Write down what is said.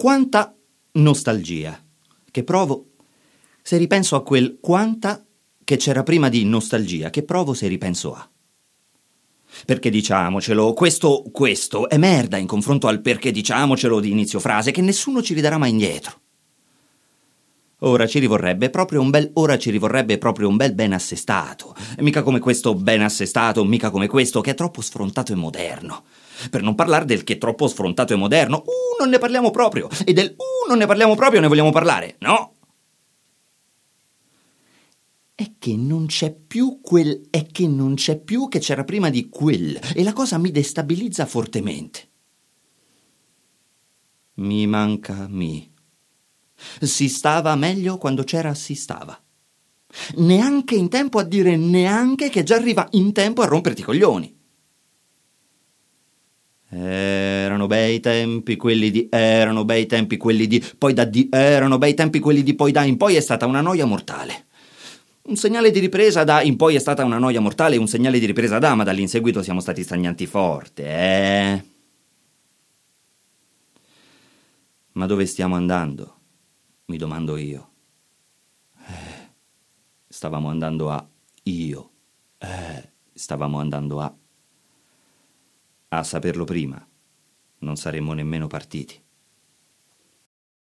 Quanta nostalgia che provo se ripenso a quel quanta che c'era prima di nostalgia che provo se ripenso a. Perché diciamocelo, questo, questo è merda in confronto al perché diciamocelo di inizio frase che nessuno ci ridarà mai indietro. Ora ci rivorrebbe proprio un bel ora ci rivorrebbe proprio un bel ben assestato. E mica come questo ben assestato, mica come questo che è troppo sfrontato e moderno. Per non parlare del che è troppo sfrontato e moderno, uh, non ne parliamo proprio. E del uh, non ne parliamo proprio, ne vogliamo parlare. No, è che non c'è più quel è che non c'è più che c'era prima di quel e la cosa mi destabilizza fortemente. Mi manca mi. Si stava meglio quando c'era si stava. Neanche in tempo a dire neanche che già arriva in tempo a romperti i coglioni. Erano bei tempi quelli di erano bei tempi quelli di poi da di erano bei tempi quelli di poi da in poi è stata una noia mortale. Un segnale di ripresa da in poi è stata una noia mortale, un segnale di ripresa da, ma dall'inseguito siamo stati stagnanti forte, eh? Ma dove stiamo andando? Mi domando io. Eh, stavamo andando a io. Eh, stavamo andando a... A saperlo prima, non saremmo nemmeno partiti.